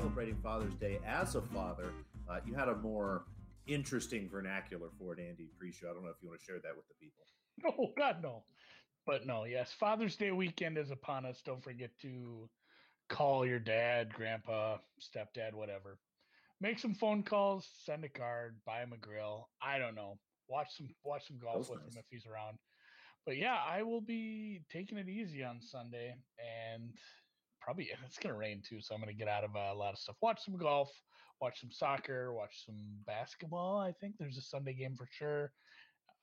celebrating Father's Day as a father. Uh, you had a more interesting vernacular for it, Andy pre-show. I don't know if you want to share that with the people. Oh God, no. But no, yes, Father's Day weekend is upon us. Don't forget to call your dad, grandpa, stepdad, whatever. Make some phone calls, send a card, buy him a grill. I don't know. Watch some watch some golf with nice. him if he's around. But yeah, I will be taking it easy on Sunday and probably it's gonna rain too, so I'm gonna get out of uh, a lot of stuff. Watch some golf, watch some soccer, watch some basketball. I think there's a Sunday game for sure.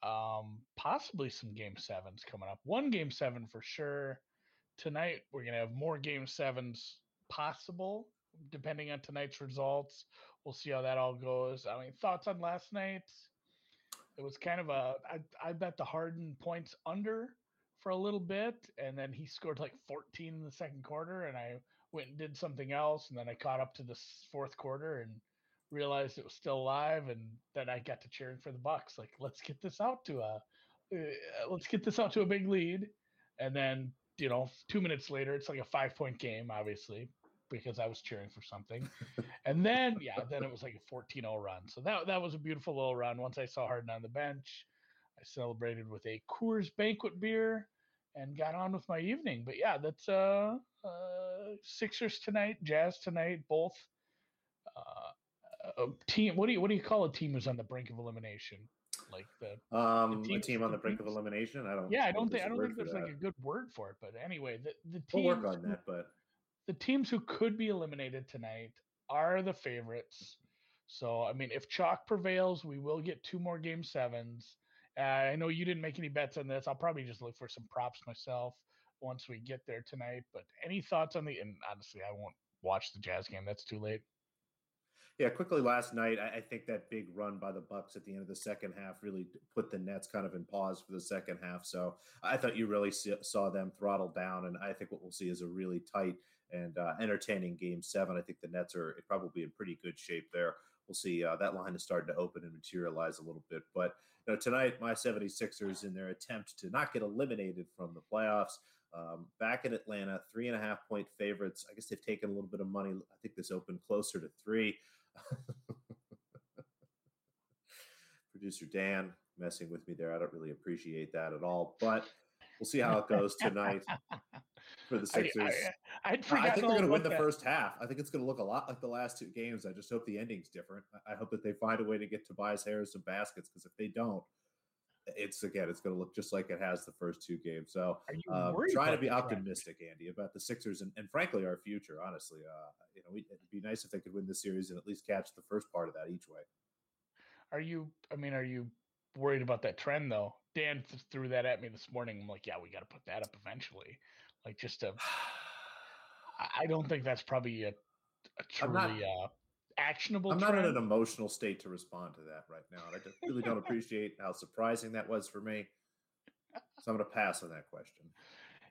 Um, possibly some game sevens coming up. One game seven for sure. Tonight we're gonna have more game sevens possible, depending on tonight's results. We'll see how that all goes. I mean, thoughts on last night? It was kind of a I, I bet the Harden points under for a little bit, and then he scored like 14 in the second quarter, and I went and did something else, and then I caught up to the fourth quarter and realized it was still alive, and then I got to cheering for the Bucks. Like, let's get this out to a, uh, let's get this out to a big lead, and then you know, two minutes later, it's like a five point game, obviously, because I was cheering for something. and then, yeah, then it was like a 14 0 run. So that, that was a beautiful little run. Once I saw Harden on the bench, I celebrated with a Coors banquet beer and got on with my evening. But yeah, that's uh, uh Sixers tonight, Jazz tonight, both uh, a team. What do you what do you call a team who's on the brink of elimination? Like the um the team, a team on the brink of elimination. I don't. Yeah, I don't think I don't think there's like a good word for it. But anyway, the the teams, we'll work on that. But the teams who could be eliminated tonight are the favorites. So I mean, if chalk prevails, we will get two more game sevens. Uh, I know you didn't make any bets on this. I'll probably just look for some props myself once we get there tonight. But any thoughts on the? And honestly, I won't watch the Jazz game. That's too late. Yeah, quickly last night, I, think that big run by the Bucks at the end of the second half really put the Nets kind of in pause for the second half. So I thought you really saw them throttle down, and I think what we'll see is a really tight and uh, entertaining Game Seven. I think the Nets are probably in pretty good shape there. We'll see uh, that line is starting to open and materialize a little bit. But you know, tonight, my 76ers in their attempt to not get eliminated from the playoffs. Um, back in Atlanta, three and a half point favorites. I guess they've taken a little bit of money. I think this opened closer to three. Producer Dan messing with me there. I don't really appreciate that at all, but we'll see how it goes tonight for the Sixers. I, I, I think they're going to win the that. first half. I think it's going to look a lot like the last two games. I just hope the ending's different. I hope that they find a way to get Tobias Harris some baskets because if they don't, it's again, it's going to look just like it has the first two games. So, uh, trying to be optimistic? Andy, about the Sixers and, and frankly our future. Honestly, uh, you know, it'd be nice if they could win the series and at least catch the first part of that each way. Are you? I mean, are you worried about that trend though? Dan threw that at me this morning. I'm like, yeah, we got to put that up eventually. Like, just a, I don't think that's probably a, a truly. uh, actionable. I'm not in an emotional state to respond to that right now, and I really don't appreciate how surprising that was for me. So I'm going to pass on that question.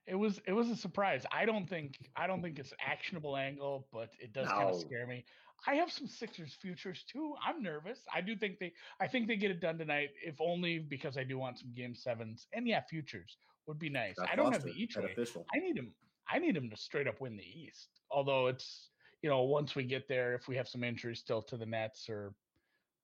It was it was a surprise. I don't think I don't think it's an actionable angle, but it does no. kind of scare me. I have some Sixers futures too. I'm nervous. I do think they I think they get it done tonight, if only because I do want some game sevens. And yeah, futures would be nice. I don't have the each way. Official. I need him. I need him to straight up win the East. Although it's you know, once we get there, if we have some injuries still to the Nets or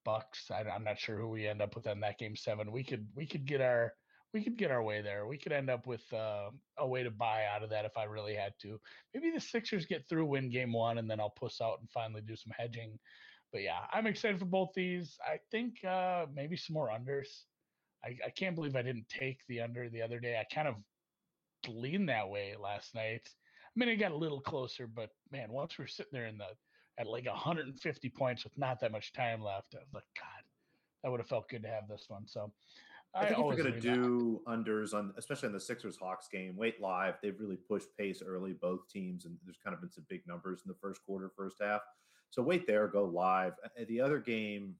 Bucks, I, am not sure who we end up with in that game seven. We could we could get our we could get our way there. We could end up with uh, a way to buy out of that if I really had to. Maybe the Sixers get through, win game one, and then I'll puss out and finally do some hedging. But yeah, I'm excited for both these. I think uh, maybe some more unders. I, I can't believe I didn't take the under the other day. I kind of leaned that way last night. I mean, it got a little closer, but man, once we are sitting there in the at like 150 points with not that much time left, I was like, God, that would have felt good to have this one. So I, I think if we're going to do that. unders on, especially on the Sixers Hawks game, wait live. They've really pushed pace early, both teams, and there's kind of been some big numbers in the first quarter, first half. So wait there, go live. Uh, the other game,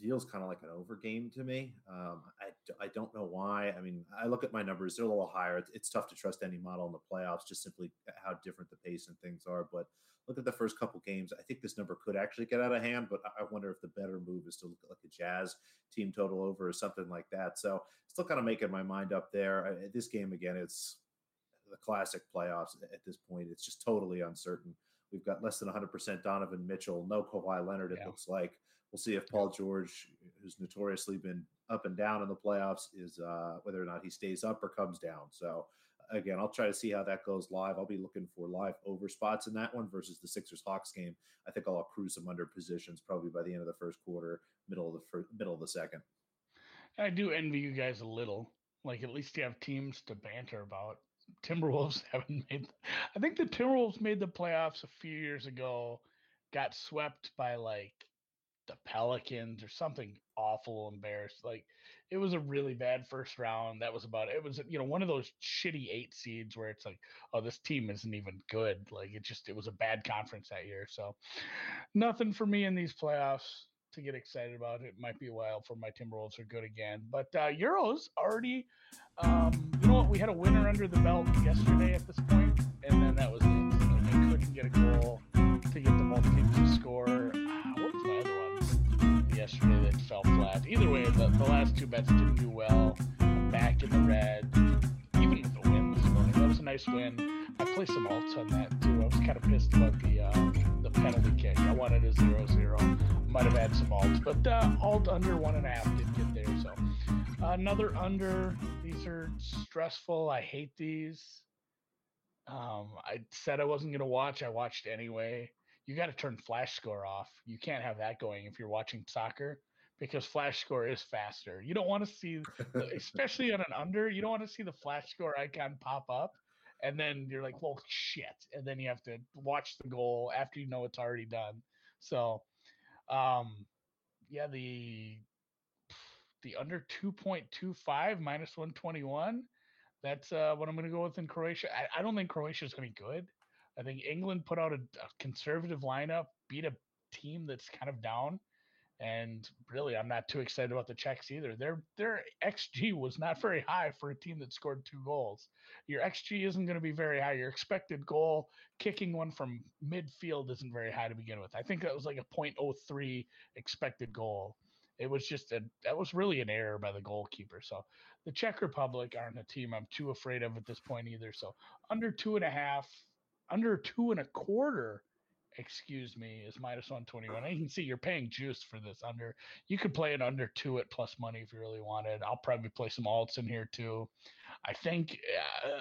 feels kind of like an over game to me. Um, I, I don't know why. I mean, I look at my numbers; they're a little higher. It's, it's, tough to trust any model in the playoffs, just simply how different the pace and things are. But look at the first couple games. I think this number could actually get out of hand. But I wonder if the better move is to look at like a Jazz team total over or something like that. So still kind of making my mind up there. This game again, it's the classic playoffs at this point. It's just totally uncertain We've got less than 100% Donovan Mitchell, no Kawhi Leonard. It yeah. looks like we'll see if Paul George, who's notoriously been up and down in the playoffs, is uh, whether or not he stays up or comes down. So again, I'll try to see how that goes live. I'll be looking for live over spots in that one versus the Sixers Hawks game. I think I'll accrue some under positions probably by the end of the first quarter, middle of the first, middle of the second. I do envy you guys a little. Like at least you have teams to banter about. Timberwolves haven't made. I think the Timberwolves made the playoffs a few years ago, got swept by like the Pelicans or something awful, embarrassed. Like it was a really bad first round. That was about it. was you know one of those shitty eight seeds where it's like, oh, this team isn't even good. Like it just it was a bad conference that year. So nothing for me in these playoffs to get excited about. It might be a while for my Timberwolves are good again. But uh, Euros already, um, you know what? We had a winner under the belt yesterday at this point, and then that was it. Like, couldn't get a goal to get the both teams to score. Yesterday that fell flat? Either way, the, the last two bets didn't do well. back in the red. Even with the win this morning, that was a nice win. I placed some alts on that too. I was kind of pissed about the uh, the penalty kick. I wanted a zero zero might have had some alts, but uh, alt under one and a half did get there. So another under. These are stressful. I hate these. Um, I said I wasn't going to watch. I watched anyway. You got to turn flash score off. You can't have that going if you're watching soccer because flash score is faster. You don't want to see, especially on an under, you don't want to see the flash score icon pop up. And then you're like, well, shit. And then you have to watch the goal after you know it's already done. So um, yeah, the the under 2.25 minus 121. That's uh, what I'm going to go with in Croatia. I, I don't think Croatia is going to be good. I think England put out a, a conservative lineup, beat a team that's kind of down. And really, I'm not too excited about the Czechs either. Their their xG was not very high for a team that scored two goals. Your xG isn't going to be very high. Your expected goal kicking one from midfield isn't very high to begin with. I think that was like a .03 expected goal. It was just a that was really an error by the goalkeeper. So the Czech Republic aren't a team I'm too afraid of at this point either. So under two and a half, under two and a quarter excuse me, is minus 121. I can see you're paying juice for this under. You could play it under two at plus money if you really wanted. I'll probably play some alts in here too. I think uh,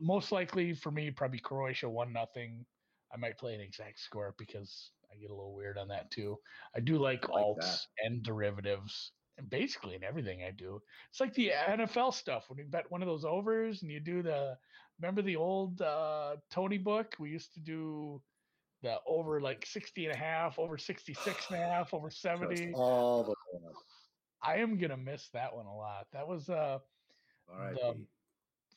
most likely for me, probably Croatia one nothing. I might play an exact score because I get a little weird on that too. I do like, like alts that. and derivatives basically in everything I do. It's like the NFL stuff when you bet one of those overs and you do the remember the old uh, Tony book? We used to do the over like 60 and a half, over 66 and a half, over 70. Just all the I am gonna miss that one a lot. That was uh the,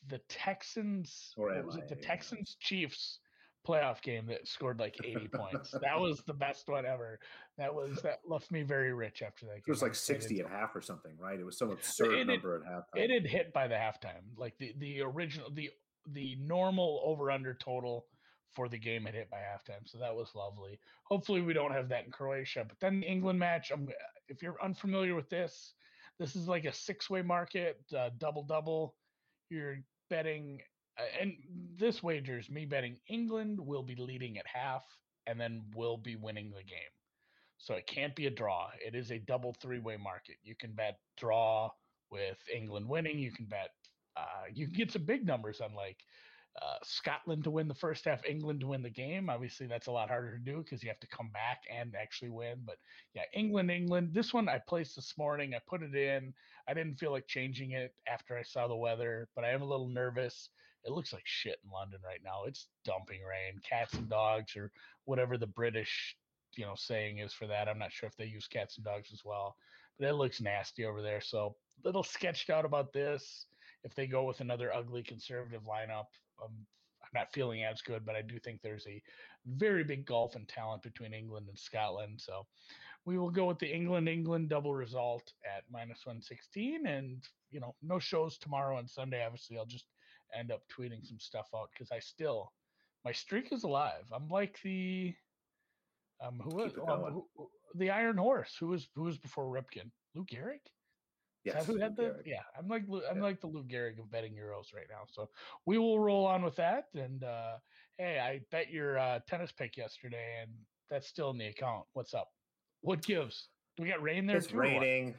the Texans or was it the Texans Chiefs playoff game that scored like 80 points. That was the best one ever. That was that left me very rich after that. It was like 60 and half or something, right? It was some absurd it, number it, at halftime. It had hit by the halftime. Like the the original the the normal over under total for the game had hit by halftime. So that was lovely. Hopefully, we don't have that in Croatia. But then the England match, I'm, if you're unfamiliar with this, this is like a six way market, uh, double double. You're betting, uh, and this wager is me betting England will be leading at half and then will be winning the game. So it can't be a draw. It is a double three way market. You can bet draw with England winning. You can bet, uh, you can get some big numbers on like uh, Scotland to win the first half, England to win the game. Obviously, that's a lot harder to do because you have to come back and actually win. But yeah, England, England. This one I placed this morning. I put it in. I didn't feel like changing it after I saw the weather, but I am a little nervous. It looks like shit in London right now. It's dumping rain, cats and dogs, or whatever the British you know saying is for that. I'm not sure if they use cats and dogs as well, but it looks nasty over there. So little sketched out about this. If they go with another ugly conservative lineup, um, I'm not feeling as good, but I do think there's a very big gulf in talent between England and Scotland. So we will go with the England England double result at minus 116. And, you know, no shows tomorrow and Sunday. Obviously, I'll just end up tweeting some stuff out because I still, my streak is alive. I'm like the, um, who was um, who, the Iron Horse? Who was who was before Ripken? Lou Gehrig? Yes, who had the? Yeah, I'm like I'm yeah. like the Lou Gehrig of betting euros right now. So we will roll on with that. And uh, hey, I bet your uh, tennis pick yesterday, and that's still in the account. What's up? What gives? Do we got rain there? It's raining.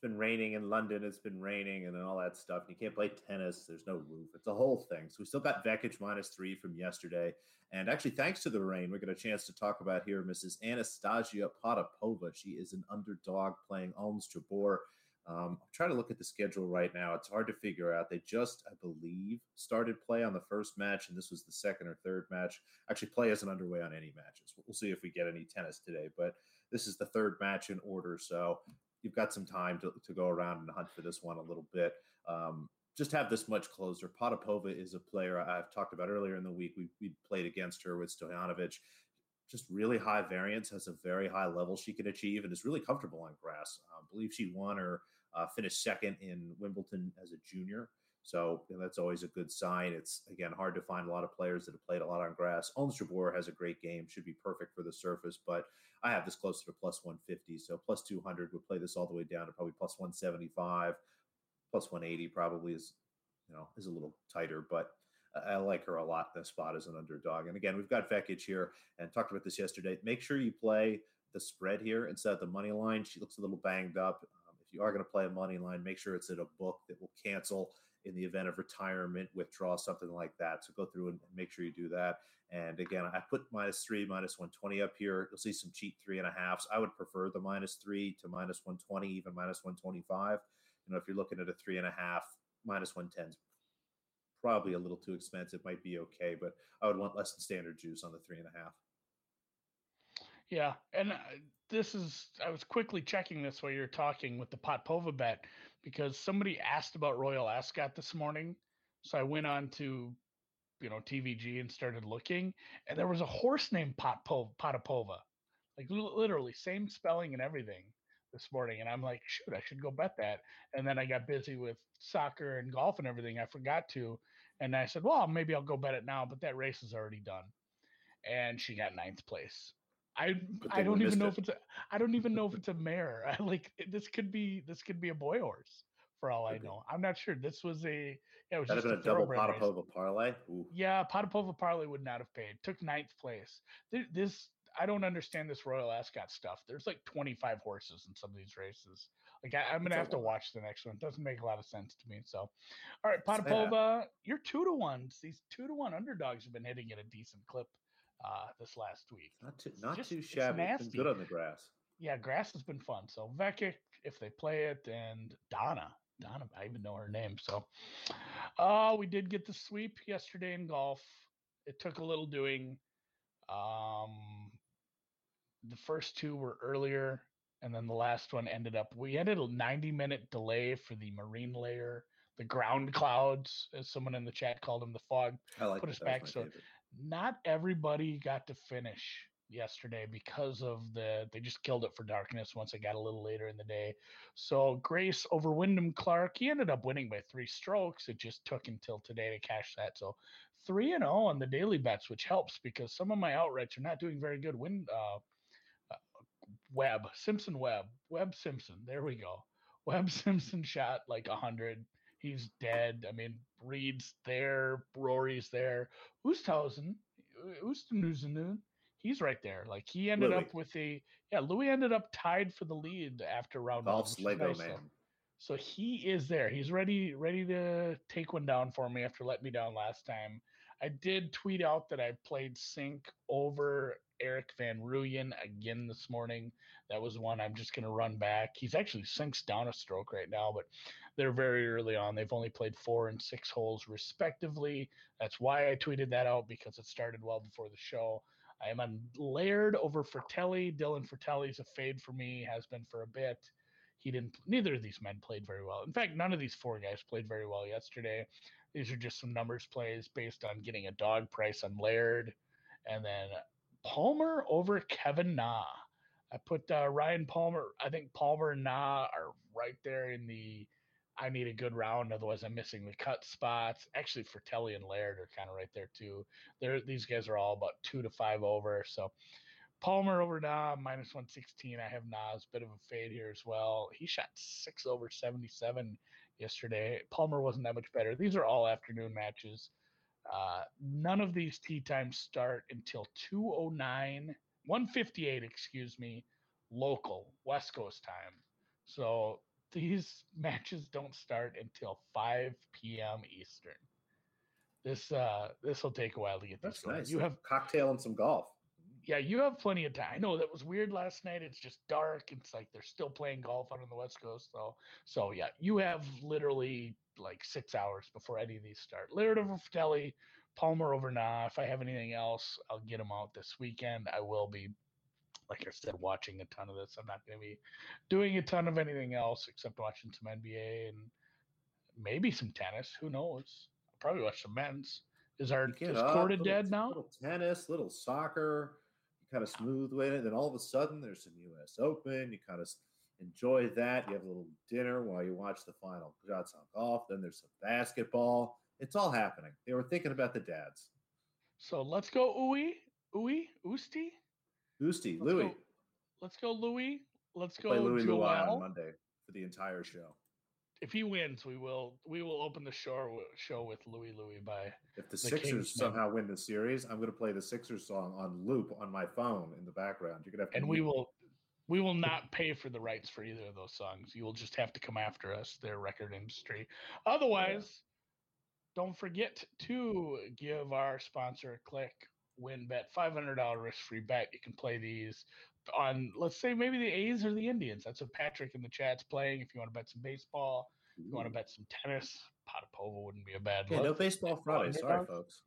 It's been raining in London. It's been raining and all that stuff. You can't play tennis. There's no roof. It's a whole thing. So we still got Vekic minus three from yesterday. And actually, thanks to the rain, we got a chance to talk about here Mrs. Anastasia Potapova. She is an underdog playing Ons Jabeur. Um, I'm trying to look at the schedule right now. It's hard to figure out. They just, I believe, started play on the first match, and this was the second or third match. Actually, play isn't underway on any matches. We'll see if we get any tennis today, but this is the third match in order. So you've got some time to, to go around and hunt for this one a little bit. Um, just have this much closer. Potapova is a player I've talked about earlier in the week. We, we played against her with Stojanovic. Just really high variance, has a very high level she can achieve, and is really comfortable on grass. I believe she won or uh, finished second in Wimbledon as a junior. So that's always a good sign. It's again hard to find a lot of players that have played a lot on grass. Jabeur has a great game, should be perfect for the surface, but I have this closer to plus 150. So plus 200 would play this all the way down to probably plus 175, plus 180 probably is you know is a little tighter, but I like her a lot this spot as an underdog. And again, we've got Vekic here and talked about this yesterday. Make sure you play the spread here instead of the money line. She looks a little banged up. Um, if you are going to play a money line, make sure it's at a book that will cancel in the event of retirement, withdraw, something like that. So go through and make sure you do that. And again, I put minus three, minus 120 up here. You'll see some cheap three and a halfs. I would prefer the minus three to minus 120, even minus 125. You know, if you're looking at a three and a half, minus 110 is probably a little too expensive, might be okay, but I would want less than standard juice on the three and a half. Yeah. And uh, this is, I was quickly checking this while you're talking with the Potpova bet because somebody asked about Royal Ascot this morning. So I went on to, you know, TVG and started looking, and there was a horse named Potpova, Potapova, like literally same spelling and everything this morning. And I'm like, shoot, I should go bet that. And then I got busy with soccer and golf and everything. I forgot to. And I said, well, maybe I'll go bet it now, but that race is already done. And she got ninth place. I I don't even know it. if it's a I don't even know if it's a mare. I like this could be this could be a boy horse for all I know. I'm not sure. This was a yeah, it was That'd just have been a, double Potapova parlay. Ooh. Yeah, Potapova parlay would not have paid. Took ninth place. This I don't understand this Royal Ascot stuff. There's like 25 horses in some of these races. Like I, am gonna have to watch the next one. It doesn't make a lot of sense to me. So, all right, Potapova, you're two to ones. These two to one underdogs have been hitting at a decent clip uh, this last week. Not too, not Just, too shabby. It's, good on the grass. Yeah, grass has been fun. So Vekic, if they play it, and Donna, Donna, I even know her name. So, uh, we did get the sweep yesterday in golf. It took a little doing. Um, the first two were earlier, and then the last one ended up. We ended a 90 minute delay for the marine layer, the ground clouds, as someone in the chat called them, the fog. I like put us back. So favorite not everybody got to finish yesterday because of the they just killed it for darkness once it got a little later in the day. So Grace over Wyndham Clark, he ended up winning by three strokes. It just took until today to cash that. So three and zero oh on the daily bets, which helps because some of my outrights are not doing very good. Win uh, uh, Webb Simpson Webb Webb Simpson. There we go. Webb Simpson shot like a hundred he's dead. I mean, Reed's there, Rory's there. Oosthuizen, Oosthuizen, he's right there. Like he ended Louis. up with a yeah, Louis ended up tied for the lead after round Golf's one. Lego nice man. So. so he is there. He's ready, ready to take one down for me after letting me down last time. I did tweet out that I played Cink over Erik van Rooyen again this morning. That was one I'm just going to run back. He's actually Cink's down a stroke right now, but they're very early on. They've only played four and six holes respectively. That's why I tweeted that out because it started well before the show. I am on Laird over Frittelli. Dylan Frittelli's a fade for me, has been for a bit. He didn't. Neither of these men played very well. In fact, none of these four guys played very well yesterday. These are just some numbers plays based on getting a dog price on Laird, and then Palmer over Kevin Na. I put uh, Ryan Palmer. I think Palmer and Na are right there in the. I need a good round, otherwise I'm missing the cut spots. Actually, Frittelli and Laird are kind of right there too. They're these guys are all about two to five over. So Palmer over Na minus 116. I have Na's, bit of a fade here as well. He shot six over 77 yesterday. Palmer wasn't that much better. These are all afternoon matches. Uh, none of these tee times start until 209, 158, excuse me, local West Coast time. So these matches don't start until 5 p.m. Eastern. This uh this will take a while to get That's nice. You have cocktail and some golf. Yeah, you have plenty of time. I know that was weird last night. It's just dark. It's like they're still playing golf out on the West Coast, though. So yeah, you have literally like six hours before any of these start. Laird over Frittelli, Palmer over Na. If I have anything else, I'll get them out this weekend. I will be, like I said, watching a ton of this. I'm not going to be doing a ton of anything else except watching some NBA and maybe some tennis. Who knows? I'll probably watch some men's. Is our is up, Corda dead now? Little tennis, little soccer. Kind of smooth with it. Then all of a sudden, there's some U.S. Open. You kind of enjoy that. You have a little dinner while you watch the final shots on golf. Then there's some basketball. It's all happening. They were thinking about the dads. So let's go Uwe, Uwe, Usti. Let's Louis. go- Let's go Louis. Let's go Louis Louis on Joel. Monday for the entire show. If he wins, we will we will open the show show with Louis Louis by If the, The Sixers Kings, somehow win the series, I'm going to play the Sixers song on loop on my phone in the background. You're going to have to and we will we will not pay for the rights for either of those songs. You will just have to come after us, their record industry. Otherwise, don't forget to give our sponsor a click. WynnBET five hundred dollar risk free bet. You can play these on let's say maybe the A's or the Indians. That's what Patrick in the chat's playing. If you want to bet some baseball, you want to bet some tennis, Potapova wouldn't be a bad Yeah, look. no baseball Friday. Sorry, underdog. folks.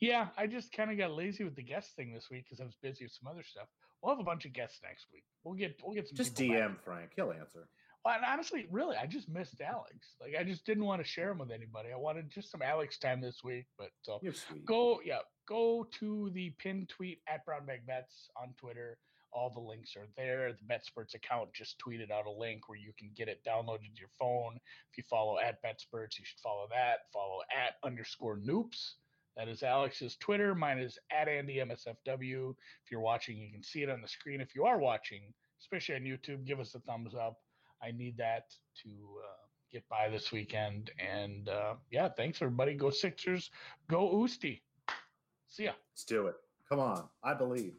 Yeah, I just kind of got lazy with the guest thing this week because I was busy with some other stuff. We'll have a bunch of guests next week. We'll get we'll get some Just people back. DM Frank. He'll answer. Well, and honestly, really, I just missed Alex. Like I just didn't want to share him with anybody. I wanted just some Alex time this week. But so go yeah, go to the pin tweet at Brown Bag Bets on Twitter. All the links are there. The BetSperts account just tweeted out a link where you can get it downloaded to your phone. If you follow at BetSperts, you should follow that. Follow at underscore Noops. That is Alex's Twitter. Mine is at Andy MSFW. If you're watching, you can see it on the screen. If you are watching, especially on YouTube, give us a thumbs up. I need that to uh, get by this weekend. And uh, yeah, thanks everybody. Go Sixers. Go Oosty. See ya. Let's do it. Come on. I believe.